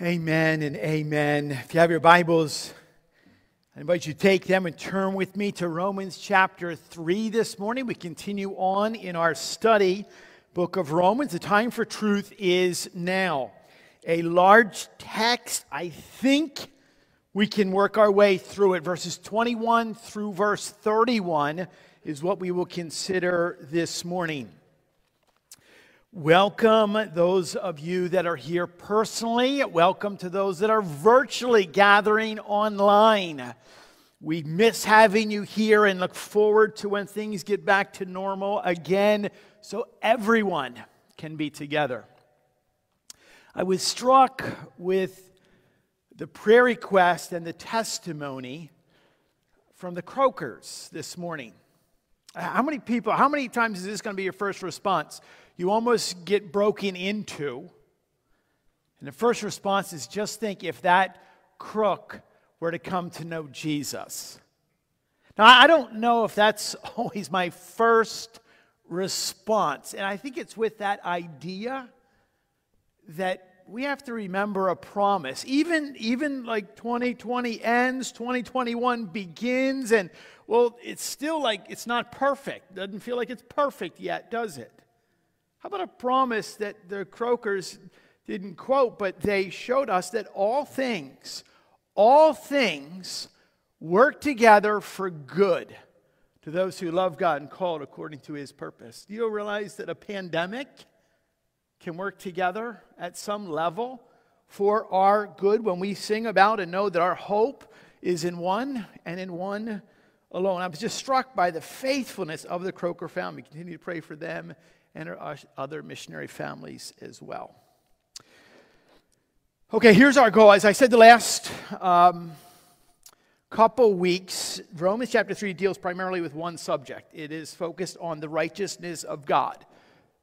Amen and amen. If you have your Bibles, I invite you to take them and turn with me to Romans chapter 3 this morning. We continue on in our study, book of Romans. The time for truth is now. A large text, I think we can work our way through it. Verses 21 through verse 31 is what we will consider this morning. Welcome those of you that are here personally. Welcome to those that are virtually gathering online. We miss having you here and look forward to when things get back to normal again so everyone can be together. I was struck with the prayer request and the testimony from the Croakers this morning. How many people, how many times is this going to be your first response? You almost get broken into. And the first response is just think if that crook were to come to know Jesus. Now, I don't know if that's always my first response. And I think it's with that idea that we have to remember a promise. Even, even like 2020 ends, 2021 begins, and well, it's still like it's not perfect. Doesn't feel like it's perfect yet, does it? How about a promise that the Croakers didn't quote, but they showed us that all things, all things work together for good to those who love God and called according to his purpose. Do you realize that a pandemic can work together at some level for our good when we sing about and know that our hope is in one and in one alone? I was just struck by the faithfulness of the Croaker family. Continue to pray for them and our other missionary families as well. Okay, here's our goal. As I said the last um, couple weeks, Romans chapter 3 deals primarily with one subject. It is focused on the righteousness of God.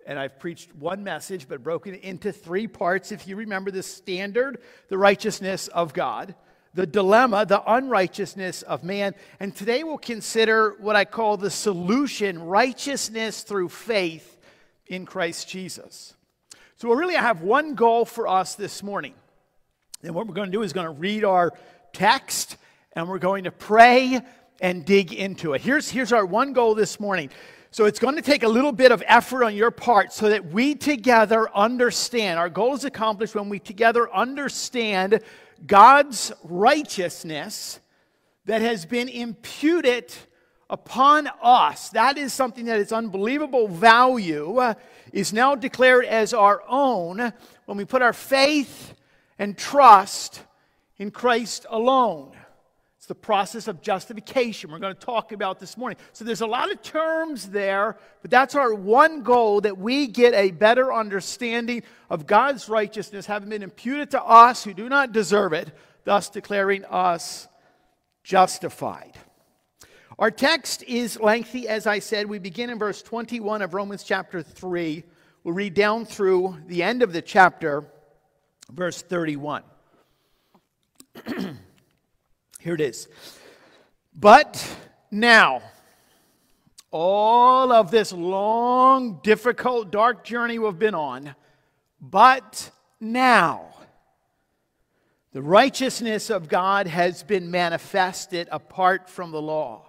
And I've preached one message, but broken it into three parts. If you remember the standard, the righteousness of God, the dilemma, the unrighteousness of man. And today we'll consider what I call the solution righteousness through faith in Christ Jesus. So really, I have one goal for us this morning. And what we're going to do is going to read our text and we're going to pray and dig into it. Here's, here's our one goal this morning. So it's going to take a little bit of effort on your part so that we together understand. Our goal is accomplished when we together understand God's righteousness that has been imputed upon us. That is something that is unbelievable value, uh, is now declared as our own when we put our faith and trust in Christ alone. It's the process of justification we're going to talk about this morning. So there's a lot of terms there, but that's our one goal that we get a better understanding of God's righteousness having been imputed to us who do not deserve it, thus declaring us justified. Our text is lengthy, as I said. We begin in verse 21 of Romans chapter 3. We'll read down through the end of the chapter, verse 31. Here it is. But now, all of this long, difficult, dark journey we've been on, but now, the righteousness of God has been manifested apart from the law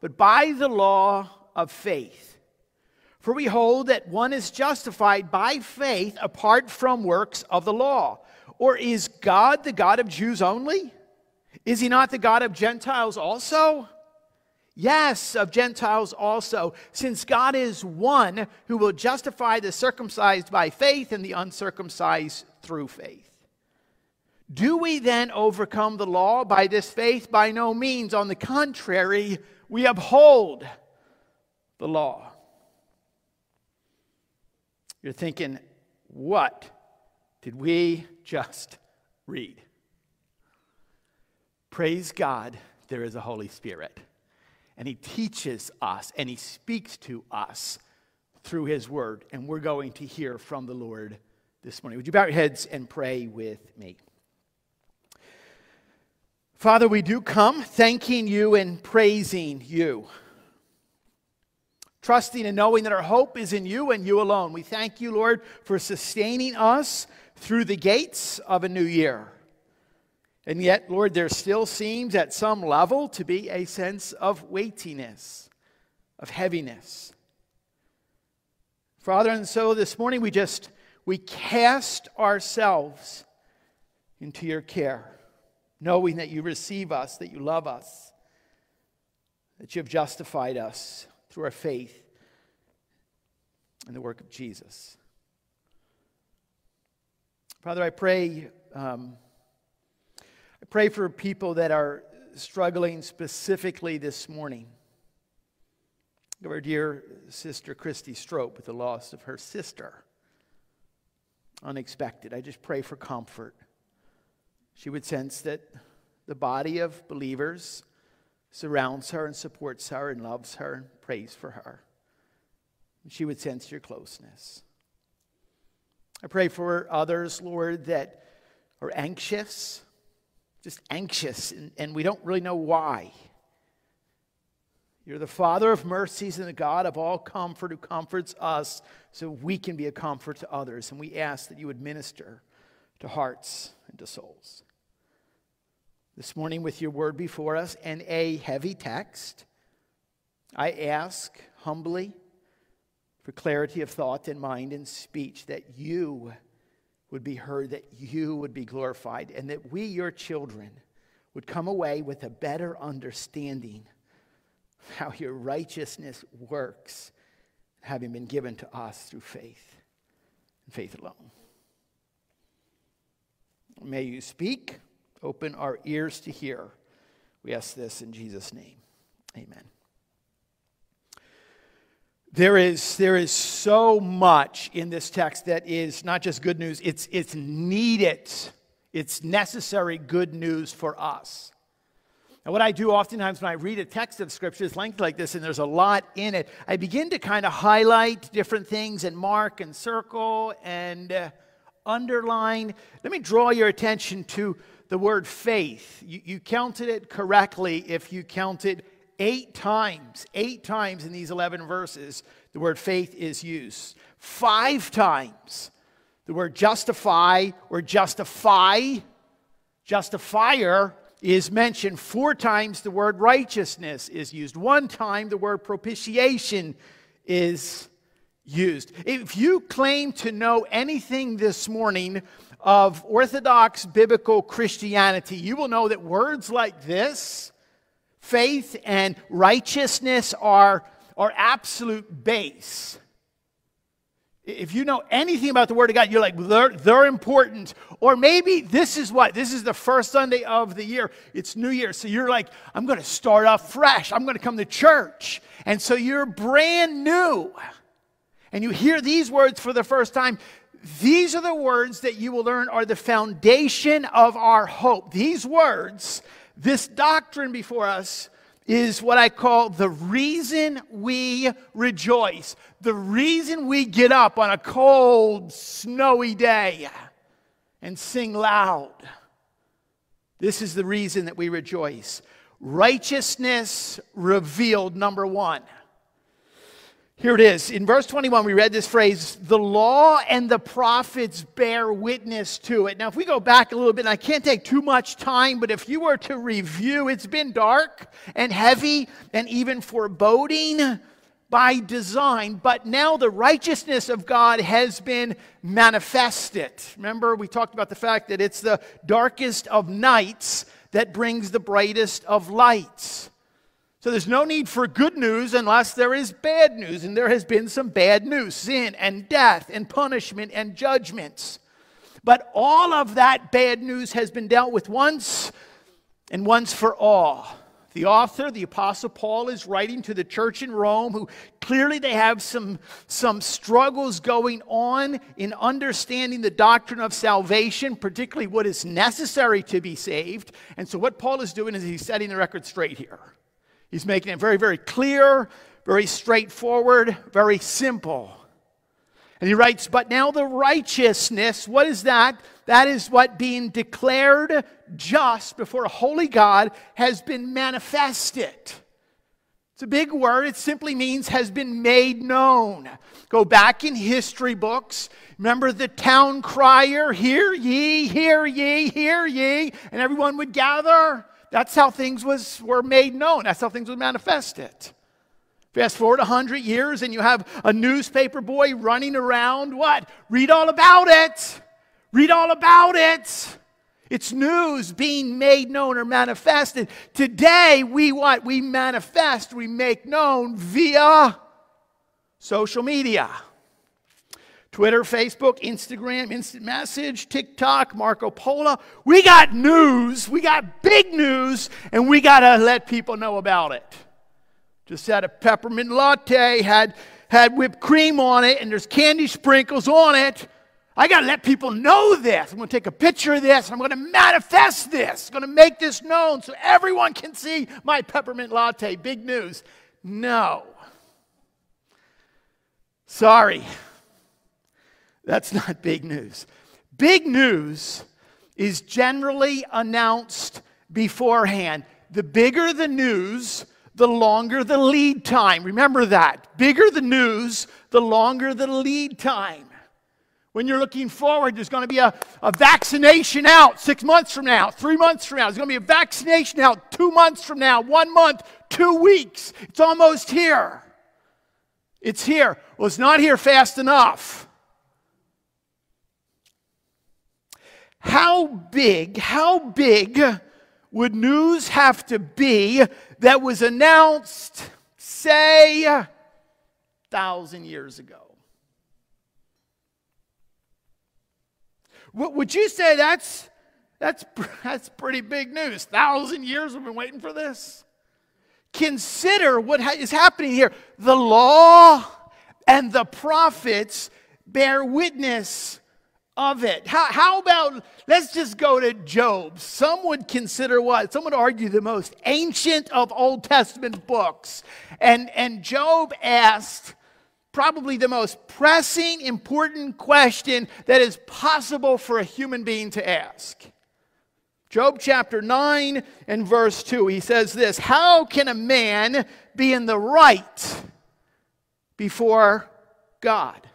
but by the law of faith. For we hold that one is justified by faith apart from works of the law. Or is God the God of Jews only? Is he not the God of Gentiles also? Yes, of Gentiles also, since God is one who will justify the circumcised by faith and the uncircumcised through faith. Do we then overcome the law by this faith? By no means. On the contrary, we uphold the law. You're thinking, what did we just read? Praise God, there is a Holy Spirit. And He teaches us and He speaks to us through His Word. And we're going to hear from the Lord this morning. Would you bow your heads and pray with me? Father, we do come thanking you and praising you, trusting and knowing that our hope is in you and you alone. We thank you, Lord, for sustaining us through the gates of a new year. And yet, Lord, there still seems at some level to be a sense of weightiness, of heaviness. Father, and so this morning we just we cast ourselves into your care, knowing that you receive us, that you love us, that you have justified us through our faith in the work of Jesus. Father, I pray. Um, I pray for people that are struggling specifically this morning. Of our dear sister Christy Strope with the loss of her sister. Unexpected. I just pray for comfort. She would sense that the body of believers surrounds her and supports her and loves her and prays for her. She would sense your closeness. I pray for others, Lord, that are anxious just anxious, and, and we don't really know why. You're the Father of mercies and the God of all comfort who comforts us so we can be a comfort to others. And we ask that you would minister to hearts and to souls. This morning, with your word before us and a heavy text, I ask humbly for clarity of thought and mind and speech that you would be heard, that you would be glorified, and that we, your children, would come away with a better understanding of how your righteousness works, having been given to us through faith and faith alone. May you speak, open our ears to hear. We ask this in Jesus' name. Amen. There is, there is so much in this text that is not just good news, it's, it's needed, it's necessary good news for us. And what I do oftentimes when I read a text of scripture is length like this, and there's a lot in it, I begin to kind of highlight different things and mark and circle and uh, underline. Let me draw your attention to the word faith. You, you counted it correctly if you counted Eight times, eight times in these 11 verses, the word faith is used. Five times, the word justify or justify, justifier is mentioned. Four times, the word righteousness is used. One time, the word propitiation is used. If you claim to know anything this morning of Orthodox biblical Christianity, you will know that words like this Faith and righteousness are, are absolute base. If you know anything about the Word of God, you're like, they're, they're important. Or maybe this is what? This is the first Sunday of the year. It's New Year. So you're like, I'm going to start off fresh. I'm going to come to church. And so you're brand new. And you hear these words for the first time. These are the words that you will learn are the foundation of our hope. These words this doctrine before us is what I call the reason we rejoice. The reason we get up on a cold, snowy day and sing loud. This is the reason that we rejoice. Righteousness revealed, number one. Here it is. In verse 21, we read this phrase, the law and the prophets bear witness to it. Now, if we go back a little bit, and I can't take too much time, but if you were to review, it's been dark and heavy and even foreboding by design, but now the righteousness of God has been manifested. Remember, we talked about the fact that it's the darkest of nights that brings the brightest of lights. So there's no need for good news unless there is bad news. And there has been some bad news sin and death and punishment and judgments. But all of that bad news has been dealt with once and once for all. The author, the Apostle Paul, is writing to the church in Rome, who clearly they have some, some struggles going on in understanding the doctrine of salvation, particularly what is necessary to be saved. And so, what Paul is doing is he's setting the record straight here. He's making it very, very clear, very straightforward, very simple. And he writes, But now the righteousness, what is that? That is what being declared just before a holy God has been manifested. It's a big word. It simply means has been made known. Go back in history books. Remember the town crier, hear ye, hear ye, hear ye, and everyone would gather. That's how things was, were made known. That's how things were manifested. Fast forward 100 years and you have a newspaper boy running around. What? Read all about it. Read all about it. It's news being made known or manifested. Today, we what? We manifest, we make known via social media. Twitter, Facebook, Instagram, Instant Message, TikTok, Marco Polo. We got news, we got big news, and we got to let people know about it. Just had a peppermint latte, had, had whipped cream on it, and there's candy sprinkles on it. I got to let people know this. I'm going to take a picture of this. I'm going to manifest this. I'm going to make this known so everyone can see my peppermint latte. Big news. No. Sorry. That's not big news. Big news is generally announced beforehand. The bigger the news, the longer the lead time. Remember that. Bigger the news, the longer the lead time. When you're looking forward, there's going to be a, a vaccination out six months from now, three months from now. There's going to be a vaccination out two months from now, one month, two weeks. It's almost here. It's here. Well, it's not here fast enough. How big, how big would news have to be that was announced, say, a thousand years ago? Would you say that's, that's, that's pretty big news? Thousand years we've been waiting for this? Consider what is happening here. The law and the prophets bear witness of it. How, how about, let's just go to Job. Some would consider what? Some would argue the most ancient of Old Testament books. And, and Job asked probably the most pressing, important question that is possible for a human being to ask. Job chapter 9 and verse 2, he says this How can a man be in the right before God?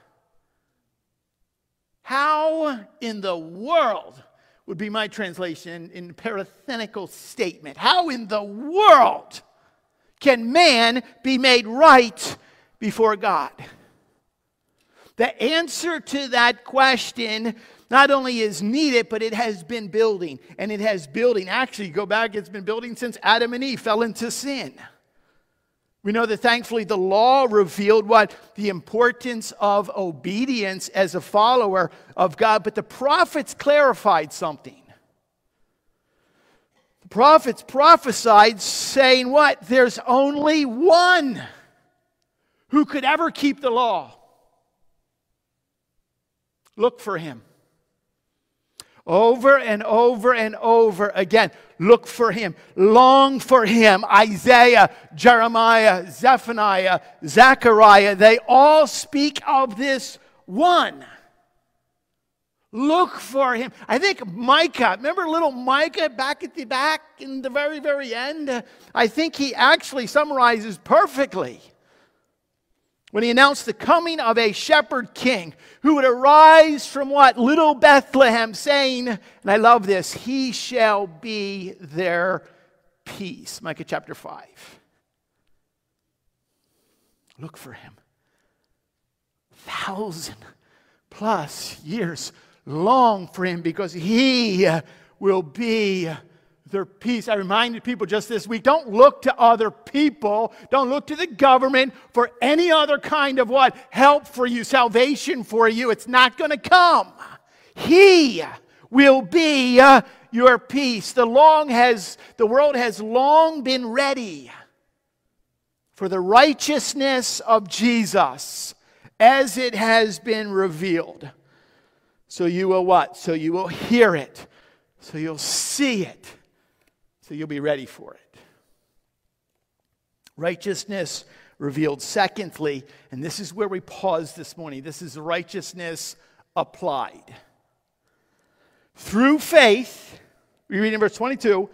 How in the world would be my translation in parathenical statement? How in the world can man be made right before God? The answer to that question not only is needed, but it has been building. And it has building. Actually, go back, it's been building since Adam and Eve fell into sin. We know that thankfully the law revealed what? The importance of obedience as a follower of God, but the prophets clarified something. The prophets prophesied saying what? There's only one who could ever keep the law. Look for him. Over and over and over again. Look for him. Long for him. Isaiah, Jeremiah, Zephaniah, Zechariah, they all speak of this one. Look for him. I think Micah, remember little Micah back at the back in the very, very end? I think he actually summarizes perfectly when he announced the coming of a shepherd king who would arise from what? Little Bethlehem, saying, and I love this, he shall be their peace. Micah chapter 5. look for him. Thousand plus years long for him because he will be their peace. I reminded people just this week don't look to other people, don't look to the government for any other kind of what? Help for you, salvation for you. It's not going to come. He will be uh, your peace. The long has the world has long been ready for the righteousness of Jesus as it has been revealed. So you will what? So you will hear it. So you'll see it. So you'll be ready for it. Righteousness revealed. Secondly, and this is where we pause this morning, this is righteousness applied. Through faith, we read in verse 22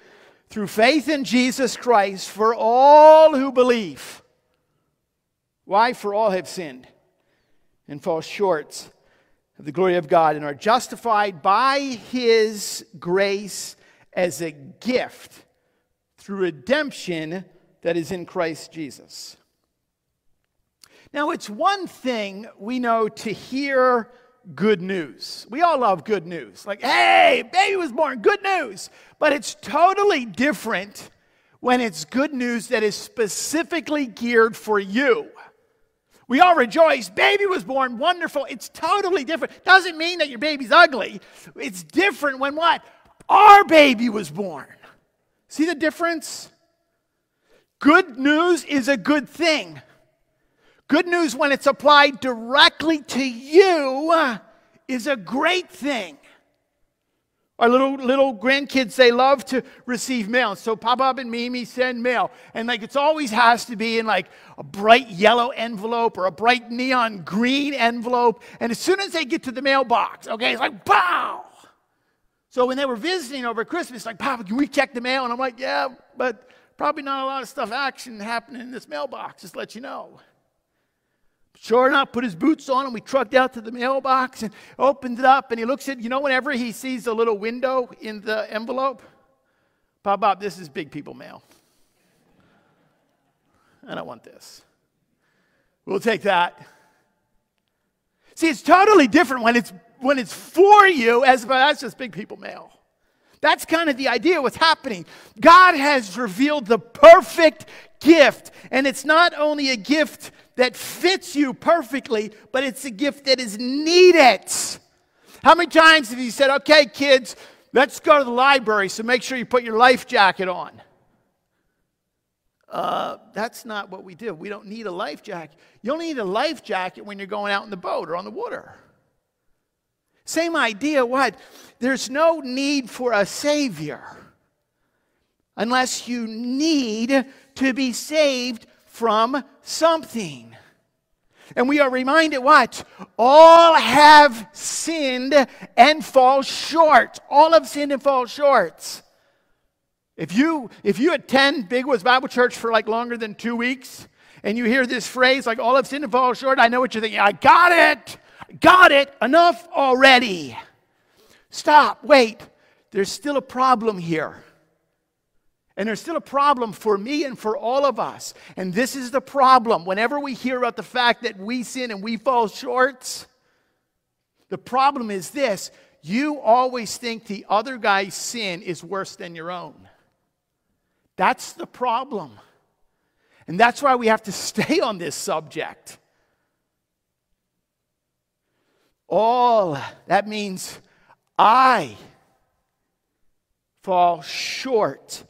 through faith in Jesus Christ for all who believe. Why? For all have sinned and fall short of the glory of God and are justified by his grace as a gift through redemption that is in Christ Jesus. Now, it's one thing we know to hear good news. We all love good news. Like, hey, baby was born, good news. But it's totally different when it's good news that is specifically geared for you. We all rejoice, baby was born, wonderful. It's totally different. Doesn't mean that your baby's ugly. It's different when what? Our baby was born. See the difference? Good news is a good thing. Good news, when it's applied directly to you, is a great thing. Our little little grandkids, they love to receive mail. So Papa and Mimi send mail. And like it's always has to be in like a bright yellow envelope or a bright neon green envelope. And as soon as they get to the mailbox, okay, it's like pow. So when they were visiting over Christmas, like, Papa, can we check the mail? And I'm like, yeah, but probably not a lot of stuff action happening in this mailbox, just let you know. Sure enough, put his boots on and we trucked out to the mailbox and opened it up. And he looks at, you know, whenever he sees a little window in the envelope, Pop Bob, this is big people mail. And I want this. We'll take that. See, it's totally different when it's when it's for you as but that's just big people mail. That's kind of the idea what's happening. God has revealed the perfect gift, and it's not only a gift that fits you perfectly, but it's a gift that is needed. How many times have you said, okay, kids, let's go to the library, so make sure you put your life jacket on? Uh, that's not what we do. We don't need a life jacket. You only need a life jacket when you're going out in the boat or on the water. Same idea, what? There's no need for a Savior unless you need to be saved from something. And we are reminded what? All have sinned and fall short. All have sinned and fall short. If you if you attend Big Woods Bible Church for like longer than two weeks and you hear this phrase like all have sinned and fall short, I know what you're thinking. I got it. Got it. Enough already. Stop. Wait. There's still a problem here. And there's still a problem for me and for all of us. And this is the problem. Whenever we hear about the fact that we sin and we fall short, the problem is this you always think the other guy's sin is worse than your own. That's the problem. And that's why we have to stay on this subject. All, that means I fall short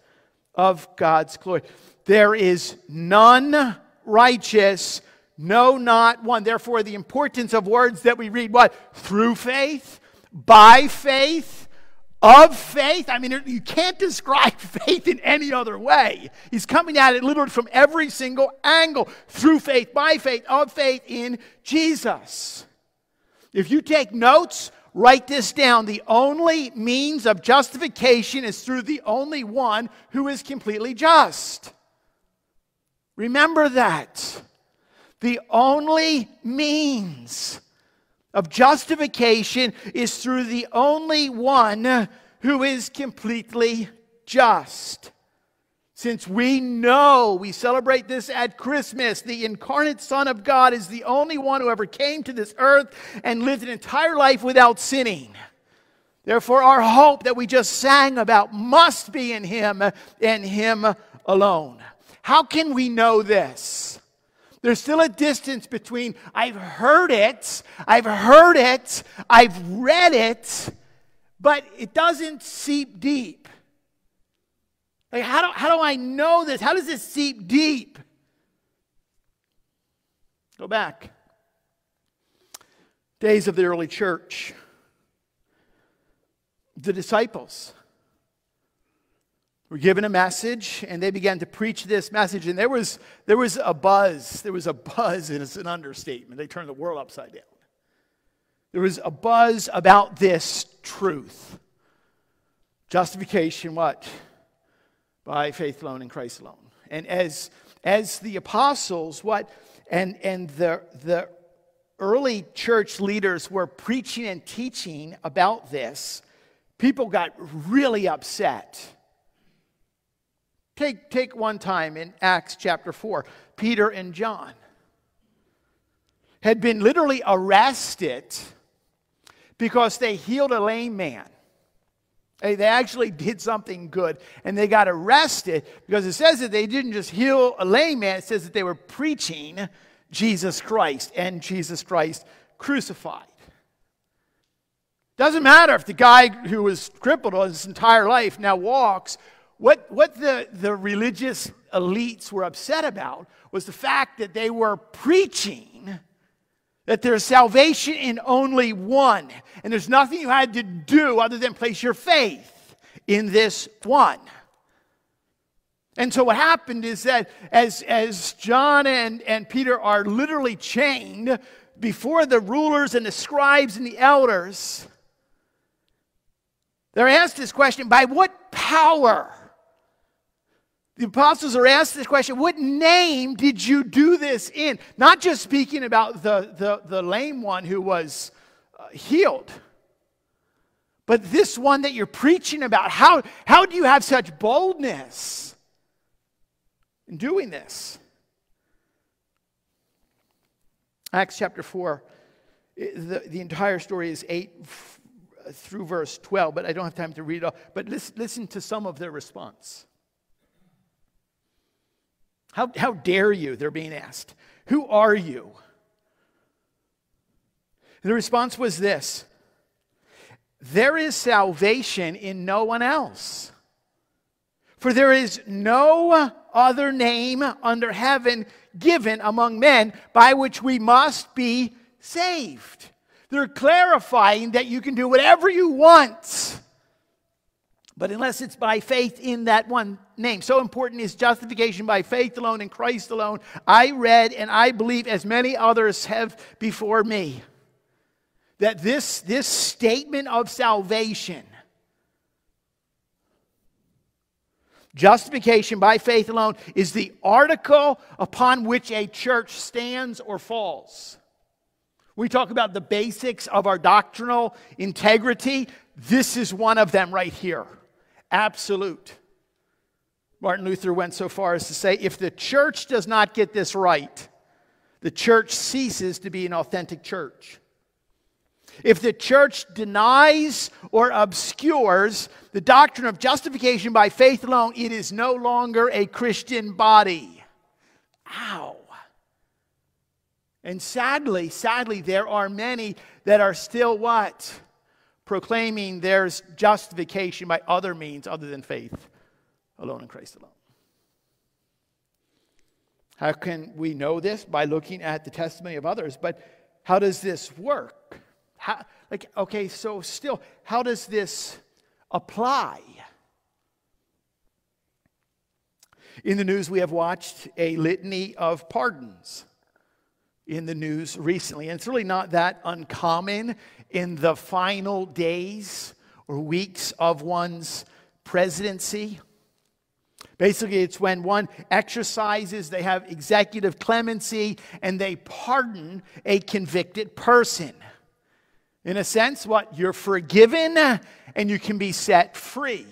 of God's glory. There is none righteous, no, not one. Therefore, the importance of words that we read what? Through faith, by faith, of faith. I mean, you can't describe faith in any other way. He's coming at it literally from every single angle through faith, by faith, of faith in Jesus. If you take notes, Write this down. The only means of justification is through the only one who is completely just. Remember that. The only means of justification is through the only one who is completely just. Since we know we celebrate this at Christmas, the incarnate Son of God is the only one who ever came to this earth and lived an entire life without sinning. Therefore, our hope that we just sang about must be in Him and Him alone. How can we know this? There's still a distance between I've heard it, I've heard it, I've read it, but it doesn't seep deep. Like, how do, how do I know this? How does this seep deep? Go back. Days of the early church. The disciples were given a message and they began to preach this message. And there was, there was a buzz. There was a buzz, and it's an understatement. They turned the world upside down. There was a buzz about this truth. Justification, what? By faith alone and Christ alone. And as, as the apostles, what, and, and the, the early church leaders were preaching and teaching about this, people got really upset. Take, take one time in Acts chapter 4, Peter and John had been literally arrested because they healed a lame man. They actually did something good and they got arrested because it says that they didn't just heal a lame man, it says that they were preaching Jesus Christ and Jesus Christ crucified. Doesn't matter if the guy who was crippled all his entire life now walks. What, what the, the religious elites were upset about was the fact that they were preaching that there's salvation in only one. And there's nothing you had to do other than place your faith in this one. And so what happened is that as, as John and, and Peter are literally chained before the rulers and the scribes and the elders, they're asked this question by what power the apostles are asked this question What name did you do this in? Not just speaking about the, the, the lame one who was uh, healed, but this one that you're preaching about. How, how do you have such boldness in doing this? Acts chapter 4, the, the entire story is 8 through verse 12, but I don't have time to read it all. But listen, listen to some of their response. How, how dare you? They're being asked. Who are you? And the response was this There is salvation in no one else. For there is no other name under heaven given among men by which we must be saved. They're clarifying that you can do whatever you want but unless it's by faith in that one name. So important is justification by faith alone in Christ alone. I read and I believe, as many others have before me, that this, this statement of salvation, justification by faith alone, is the article upon which a church stands or falls. We talk about the basics of our doctrinal integrity. This is one of them right here absolute. Martin Luther went so far as to say if the church does not get this right, the church ceases to be an authentic church. If the church denies or obscures the doctrine of justification by faith alone, it is no longer a Christian body. Ow. And sadly, sadly, there are many that are still what? Proclaiming there's justification by other means other than faith alone in Christ alone. How can we know this? By looking at the testimony of others. But how does this work? How, like, okay, so still, how does this apply? In the news, we have watched a litany of pardons in the news recently. And it's really not that uncommon in the final days or weeks of one's presidency. Basically, it's when one exercises, they have executive clemency, and they pardon a convicted person. In a sense, what? You're forgiven and you can be set free.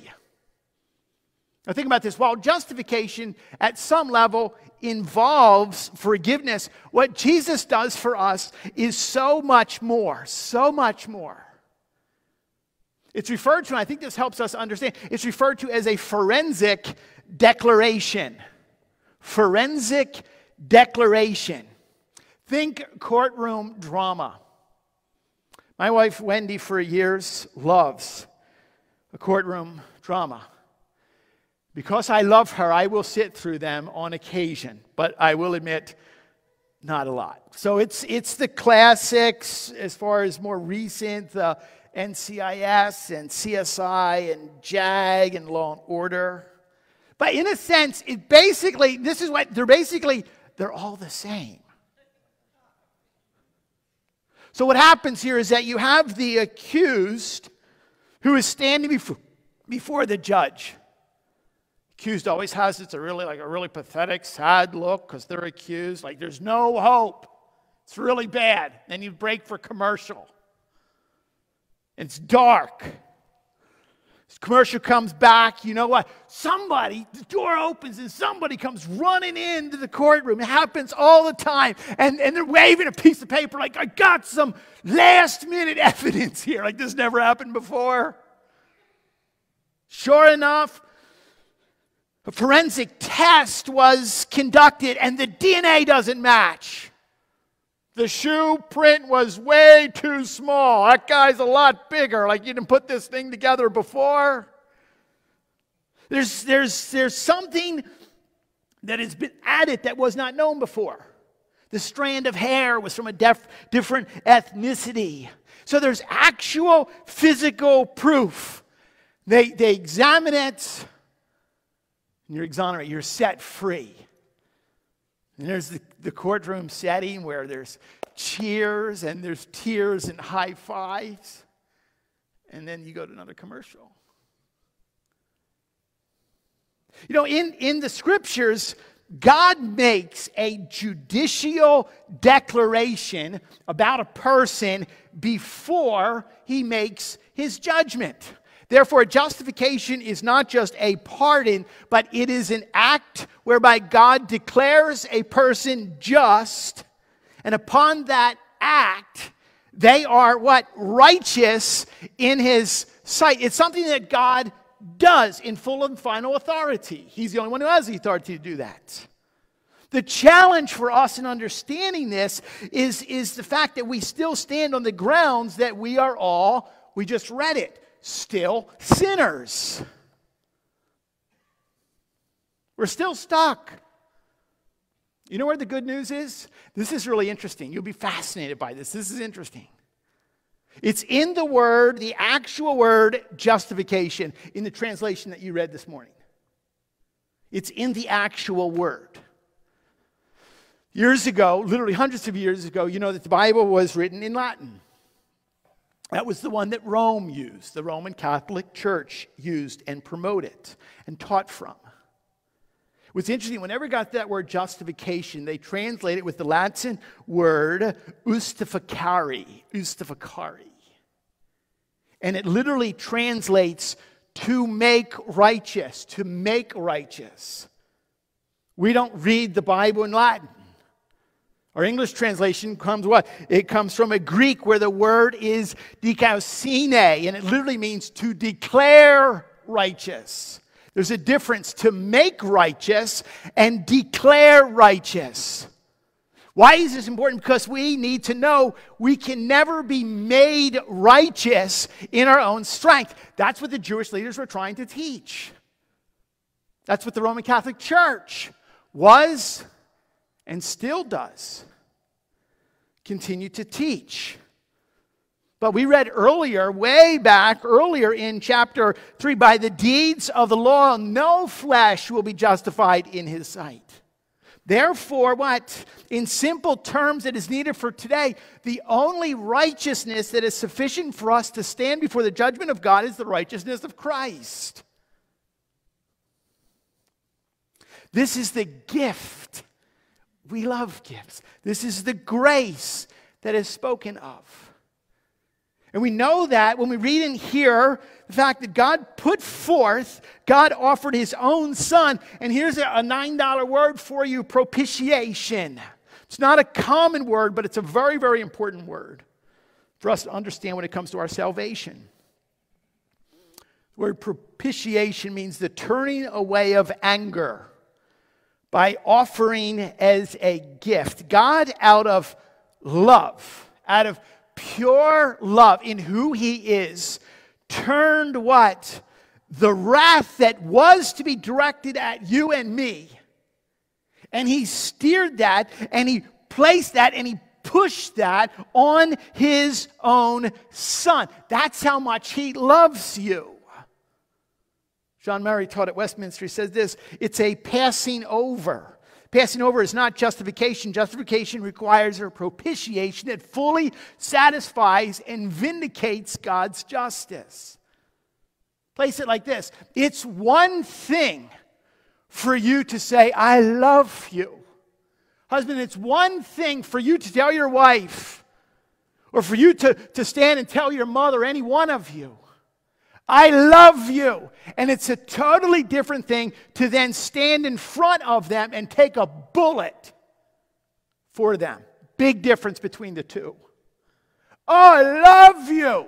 Now, think about this. While justification at some level involves forgiveness, what Jesus does for us is so much more, so much more. It's referred to, and I think this helps us understand, it's referred to as a forensic declaration. Forensic declaration. Think courtroom drama. My wife, Wendy, for years loves a courtroom drama. Because I love her, I will sit through them on occasion, but I will admit, not a lot. So it's, it's the classics as far as more recent, uh, the NCIS and CSI and JAG and Law and Order. But in a sense, it basically, this is what they're basically, they're all the same. So what happens here is that you have the accused who is standing before, before the judge. Accused always has it's a really like a really pathetic, sad look because they're accused. Like there's no hope. It's really bad. Then you break for commercial. It's dark. This commercial comes back. You know what? Somebody, the door opens and somebody comes running into the courtroom. It happens all the time. And, and they're waving a piece of paper like, I got some last minute evidence here. Like this never happened before. Sure enough, a forensic test was conducted and the DNA doesn't match. The shoe print was way too small. That guy's a lot bigger. Like you didn't put this thing together before. There's, there's, there's something that has been added that was not known before. The strand of hair was from a def- different ethnicity. So there's actual physical proof. They, they examine it, and you're exonerated, you're set free. And there's the, the courtroom setting where there's cheers and there's tears and high fives. And then you go to another commercial. You know, in, in the scriptures, God makes a judicial declaration about a person before he makes his judgment. Therefore, justification is not just a pardon, but it is an act whereby God declares a person just, and upon that act, they are what? Righteous in his sight. It's something that God does in full and final authority. He's the only one who has the authority to do that. The challenge for us in understanding this is, is the fact that we still stand on the grounds that we are all, we just read it, still sinners. We're still stuck. You know where the good news is? This is really interesting. You'll be fascinated by this. This is interesting. It's in the word, the actual word justification, in the translation that you read this morning. It's in the actual word. Years ago, literally hundreds of years ago, you know that the Bible was written in Latin. That was the one that Rome used, the Roman Catholic Church used and promoted and taught from. What's interesting, whenever got that word justification, they translate it with the Latin word justificare, justificare. And it literally translates to make righteous, to make righteous. We don't read the Bible in Latin. Our English translation comes what? It comes from a Greek where the word is dikaiosune, and it literally means to declare righteous. There's a difference to make righteous and declare righteous. Why is this important? Because we need to know we can never be made righteous in our own strength. That's what the Jewish leaders were trying to teach. That's what the Roman Catholic Church was and still does continue to teach. But we read earlier, way back earlier in chapter 3, by the deeds of the law, no flesh will be justified in his sight. Therefore, what? In simple terms, it is needed for today. The only righteousness that is sufficient for us to stand before the judgment of God is the righteousness of Christ. This is the gift we love gifts. This is the grace that is spoken of. And we know that when we read and hear the fact that God put forth, God offered his own son. And here's a $9 word for you propitiation. It's not a common word, but it's a very, very important word for us to understand when it comes to our salvation. The word propitiation means the turning away of anger by offering as a gift. God, out of love, out of pure love in who he is, turned what? The wrath that was to be directed at you and me. And he steered that and he placed that and he pushed that on his own son. That's how much he loves you. John Murray taught at Westminster, he says this it's a passing over. Passing over is not justification. Justification requires a propitiation that fully satisfies and vindicates God's justice. Place it like this it's one thing for you to say, I love you. Husband, it's one thing for you to tell your wife, or for you to, to stand and tell your mother, any one of you, I love you. And it's a totally different thing to then stand in front of them and take a bullet for them. Big difference between the two. Oh, I love you.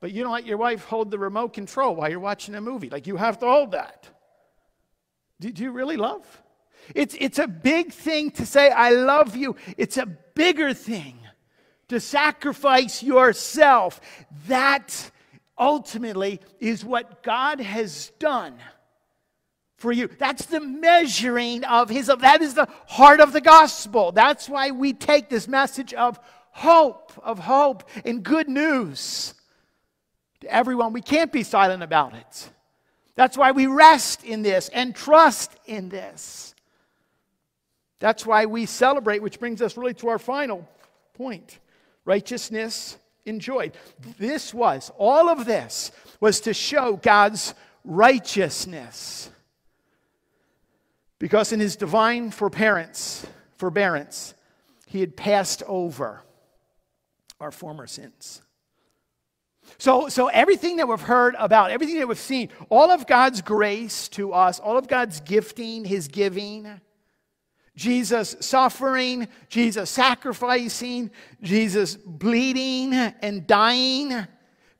But you don't let your wife hold the remote control while you're watching a movie. Like you have to hold that. Do, do you really love? It's, it's a big thing to say, I love you. It's a bigger thing to sacrifice yourself. That ultimately is what God has done for you. That's the measuring of his that is the heart of the gospel. That's why we take this message of hope, of hope and good news to everyone. We can't be silent about it. That's why we rest in this and trust in this. That's why we celebrate, which brings us really to our final point righteousness enjoyed. This was, all of this was to show God's righteousness. Because in his divine forbearance, forbearance, he had passed over our former sins. So, so everything that we've heard about, everything that we've seen, all of God's grace to us, all of God's gifting, his giving, Jesus suffering, Jesus sacrificing, Jesus bleeding and dying,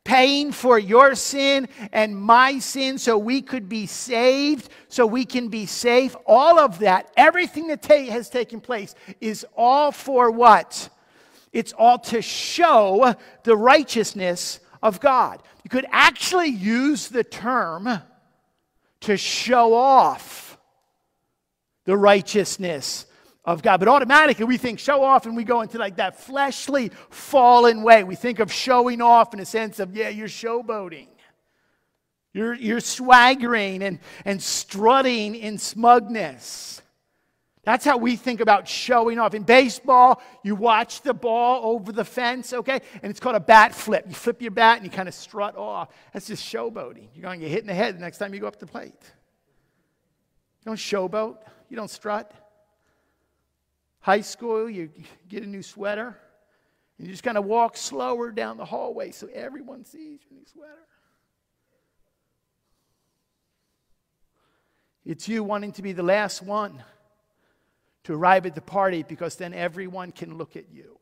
paying for your sin and my sin so we could be saved, so we can be safe. All of that, everything that ta- has taken place is all for what? It's all to show the righteousness of God. You could actually use the term to show off the righteousness of God. But automatically we think show off and we go into like that fleshly, fallen way. We think of showing off in a sense of, yeah, you're showboating. You're, you're swaggering and, and strutting in smugness. That's how we think about showing off. In baseball, you watch the ball over the fence, okay? And it's called a bat flip. You flip your bat and you kind of strut off. That's just showboating. You're going to get hit in the head the next time you go up the plate. You don't showboat. You don't strut. High school, you get a new sweater, and you just kind of walk slower down the hallway so everyone sees your new sweater. It's you wanting to be the last one to arrive at the party because then everyone can look at you.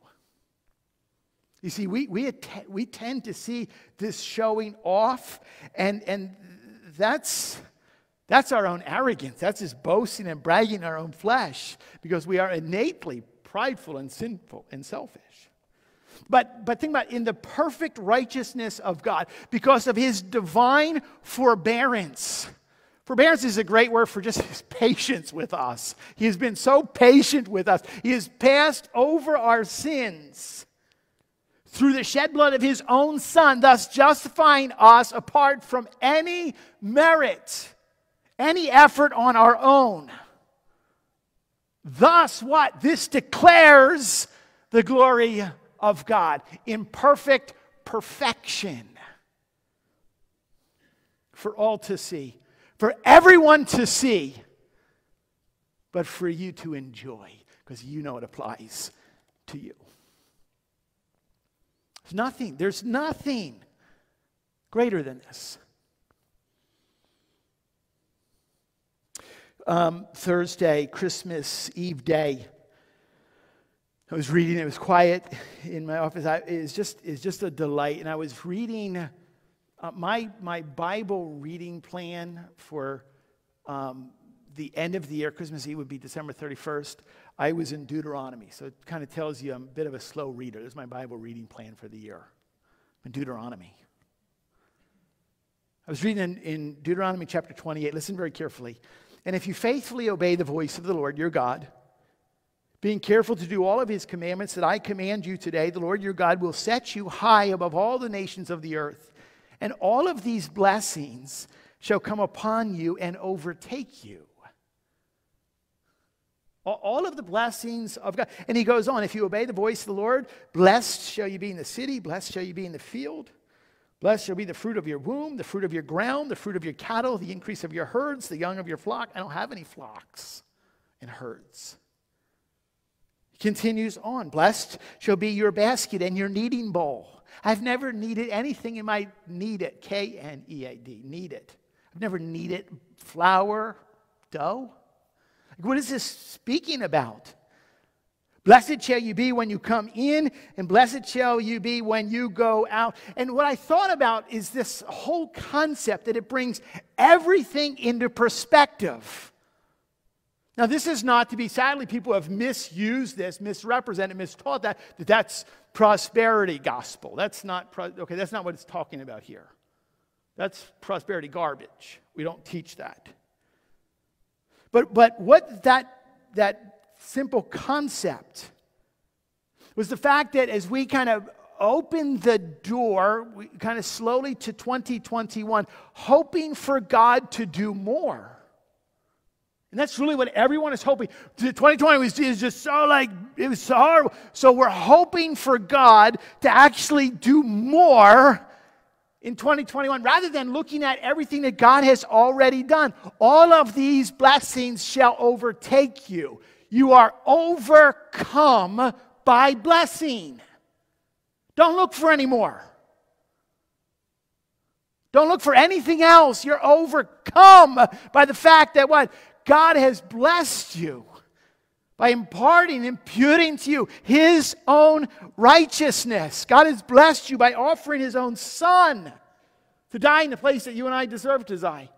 You see, we, we, we tend to see this showing off, and, and that's, that's our own arrogance. That's just boasting and bragging our own flesh because we are innately prideful and sinful and selfish. But, but think about it, in the perfect righteousness of God, because of his divine forbearance. Forbearance is a great word for just his patience with us. He has been so patient with us. He has passed over our sins through the shed blood of his own son, thus justifying us apart from any merit any effort on our own. Thus, what? This declares the glory of God in perfect perfection for all to see, for everyone to see, but for you to enjoy, because you know it applies to you. There's nothing, there's nothing greater than this. Um, Thursday, Christmas Eve day, I was reading, it was quiet in my office. I, it, was just, it was just a delight. And I was reading uh, my, my Bible reading plan for um, the end of the year, Christmas Eve would be December 31st. I was in Deuteronomy. So it kind of tells you I'm a bit of a slow reader. This is my Bible reading plan for the year. in Deuteronomy. I was reading in, in Deuteronomy chapter 28. Listen very carefully. And if you faithfully obey the voice of the Lord your God, being careful to do all of his commandments that I command you today, the Lord your God will set you high above all the nations of the earth. And all of these blessings shall come upon you and overtake you. All of the blessings of God. And he goes on if you obey the voice of the Lord, blessed shall you be in the city, blessed shall you be in the field. Blessed shall be the fruit of your womb, the fruit of your ground, the fruit of your cattle, the increase of your herds, the young of your flock. I don't have any flocks and herds He continues on. Blessed shall be your basket and your kneading bowl. I've never needed anything in my need it, K N E A D, need it. I've never needed flour, dough. What is this speaking about? Blessed shall you be when you come in, and blessed shall you be when you go out. And what I thought about is this whole concept that it brings everything into perspective. Now, this is not to be, sadly, people have misused this, misrepresented, mistaught that, that that's prosperity gospel. That's not, okay, that's not what it's talking about here. That's prosperity garbage. We don't teach that. But, but what that, that simple concept was the fact that as we kind of open the door, we kind of slowly to 2021, hoping for God to do more and that's really what everyone is hoping. 2020 was just so like, it was so horrible. So we're hoping for God to actually do more in 2021 rather than looking at everything that God has already done. All of these blessings shall overtake you. You are overcome by blessing. Don't look for any more. Don't look for anything else. You're overcome by the fact that what? God has blessed you by imparting, imputing to you His own righteousness. God has blessed you by offering His own Son to die in the place that you and I deserve to die.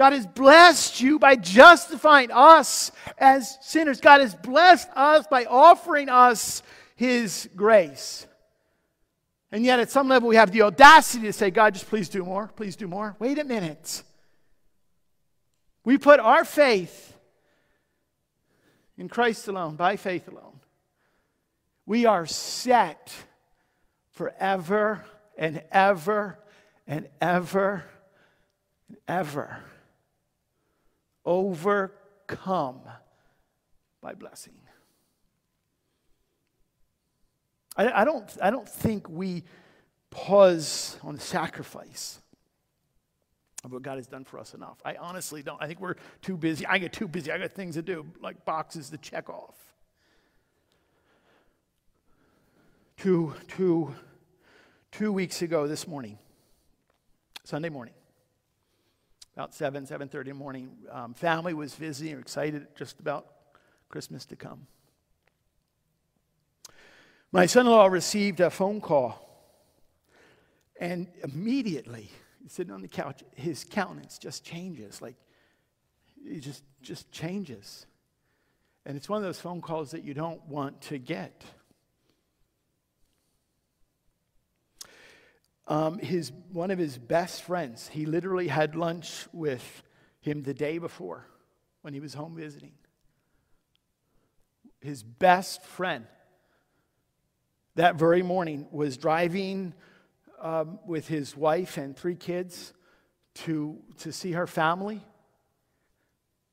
God has blessed you by justifying us as sinners. God has blessed us by offering us His grace. And yet, at some level, we have the audacity to say, God, just please do more. Please do more. Wait a minute. We put our faith in Christ alone, by faith alone. We are set forever and ever and ever and ever overcome by blessing. I, I, don't, I don't think we pause on the sacrifice of what God has done for us enough. I honestly don't. I think we're too busy. I get too busy. I got things to do, like boxes to check off. Two, two, two weeks ago this morning, Sunday morning, about 7, 7.30 in the morning, um, family was visiting, excited just about Christmas to come. My son-in-law received a phone call, and immediately sitting on the couch, his countenance just changes. Like, he just, just changes. And it's one of those phone calls that you don't want to get. Um, his, one of his best friends, he literally had lunch with him the day before when he was home visiting. His best friend that very morning was driving um, with his wife and three kids to, to see her family.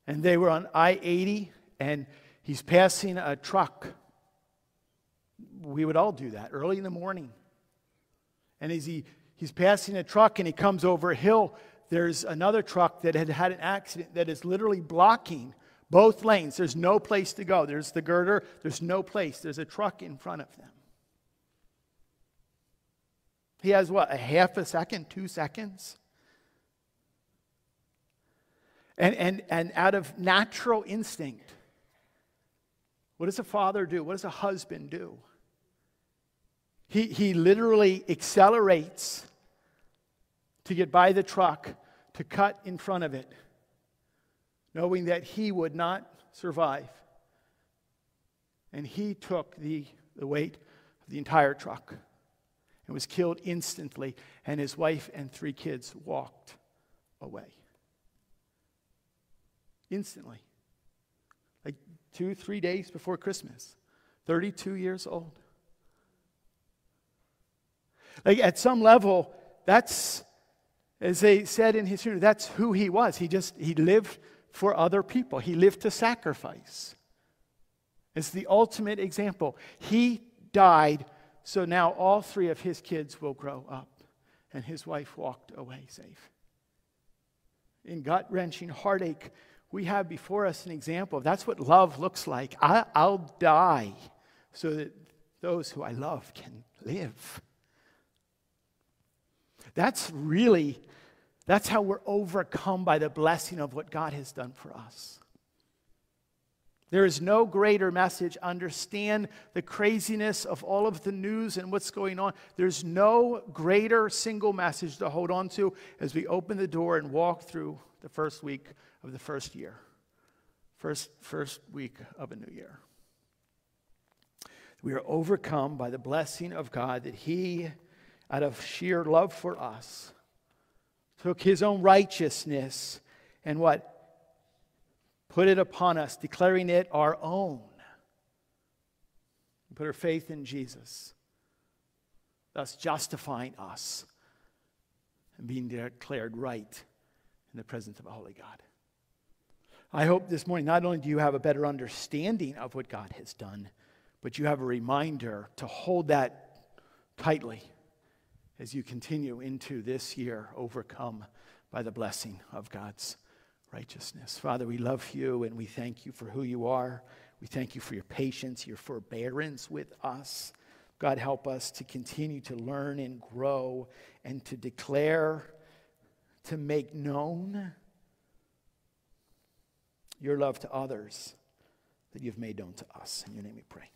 And they were on I 80, and he's passing a truck. We would all do that early in the morning. And as he, he's passing a truck and he comes over a hill, there's another truck that had had an accident that is literally blocking both lanes. There's no place to go. There's the girder, there's no place. There's a truck in front of them. He has what, a half a second, two seconds? And, and, and out of natural instinct, what does a father do? What does a husband do? He, he literally accelerates to get by the truck, to cut in front of it, knowing that he would not survive. And he took the, the weight of the entire truck and was killed instantly, and his wife and three kids walked away. Instantly. Like two, three days before Christmas. 32 years old. Like at some level, that's, as they said in his funeral, that's who he was. He just, he lived for other people. He lived to sacrifice. It's the ultimate example. He died, so now all three of his kids will grow up, and his wife walked away safe. In gut wrenching heartache, we have before us an example. That's what love looks like. I, will die so that those who I love can live. That's really, that's how we're overcome by the blessing of what God has done for us. There is no greater message. Understand the craziness of all of the news and what's going on. There's no greater single message to hold on to as we open the door and walk through the first week of the first year, first, first week of a new year. We are overcome by the blessing of God that He, out of sheer love for us, took His own righteousness and what? put it upon us, declaring it our own. put our faith in Jesus, thus justifying us and being declared right in the presence of a holy God. I hope this morning not only do you have a better understanding of what God has done, but you have a reminder to hold that tightly as you continue into this year, overcome by the blessing of God's righteousness. Father, we love you and we thank you for who you are. We thank you for your patience, your forbearance with us. God, help us to continue to learn and grow and to declare, to make known your love to others that you've made known to us. In your name we pray.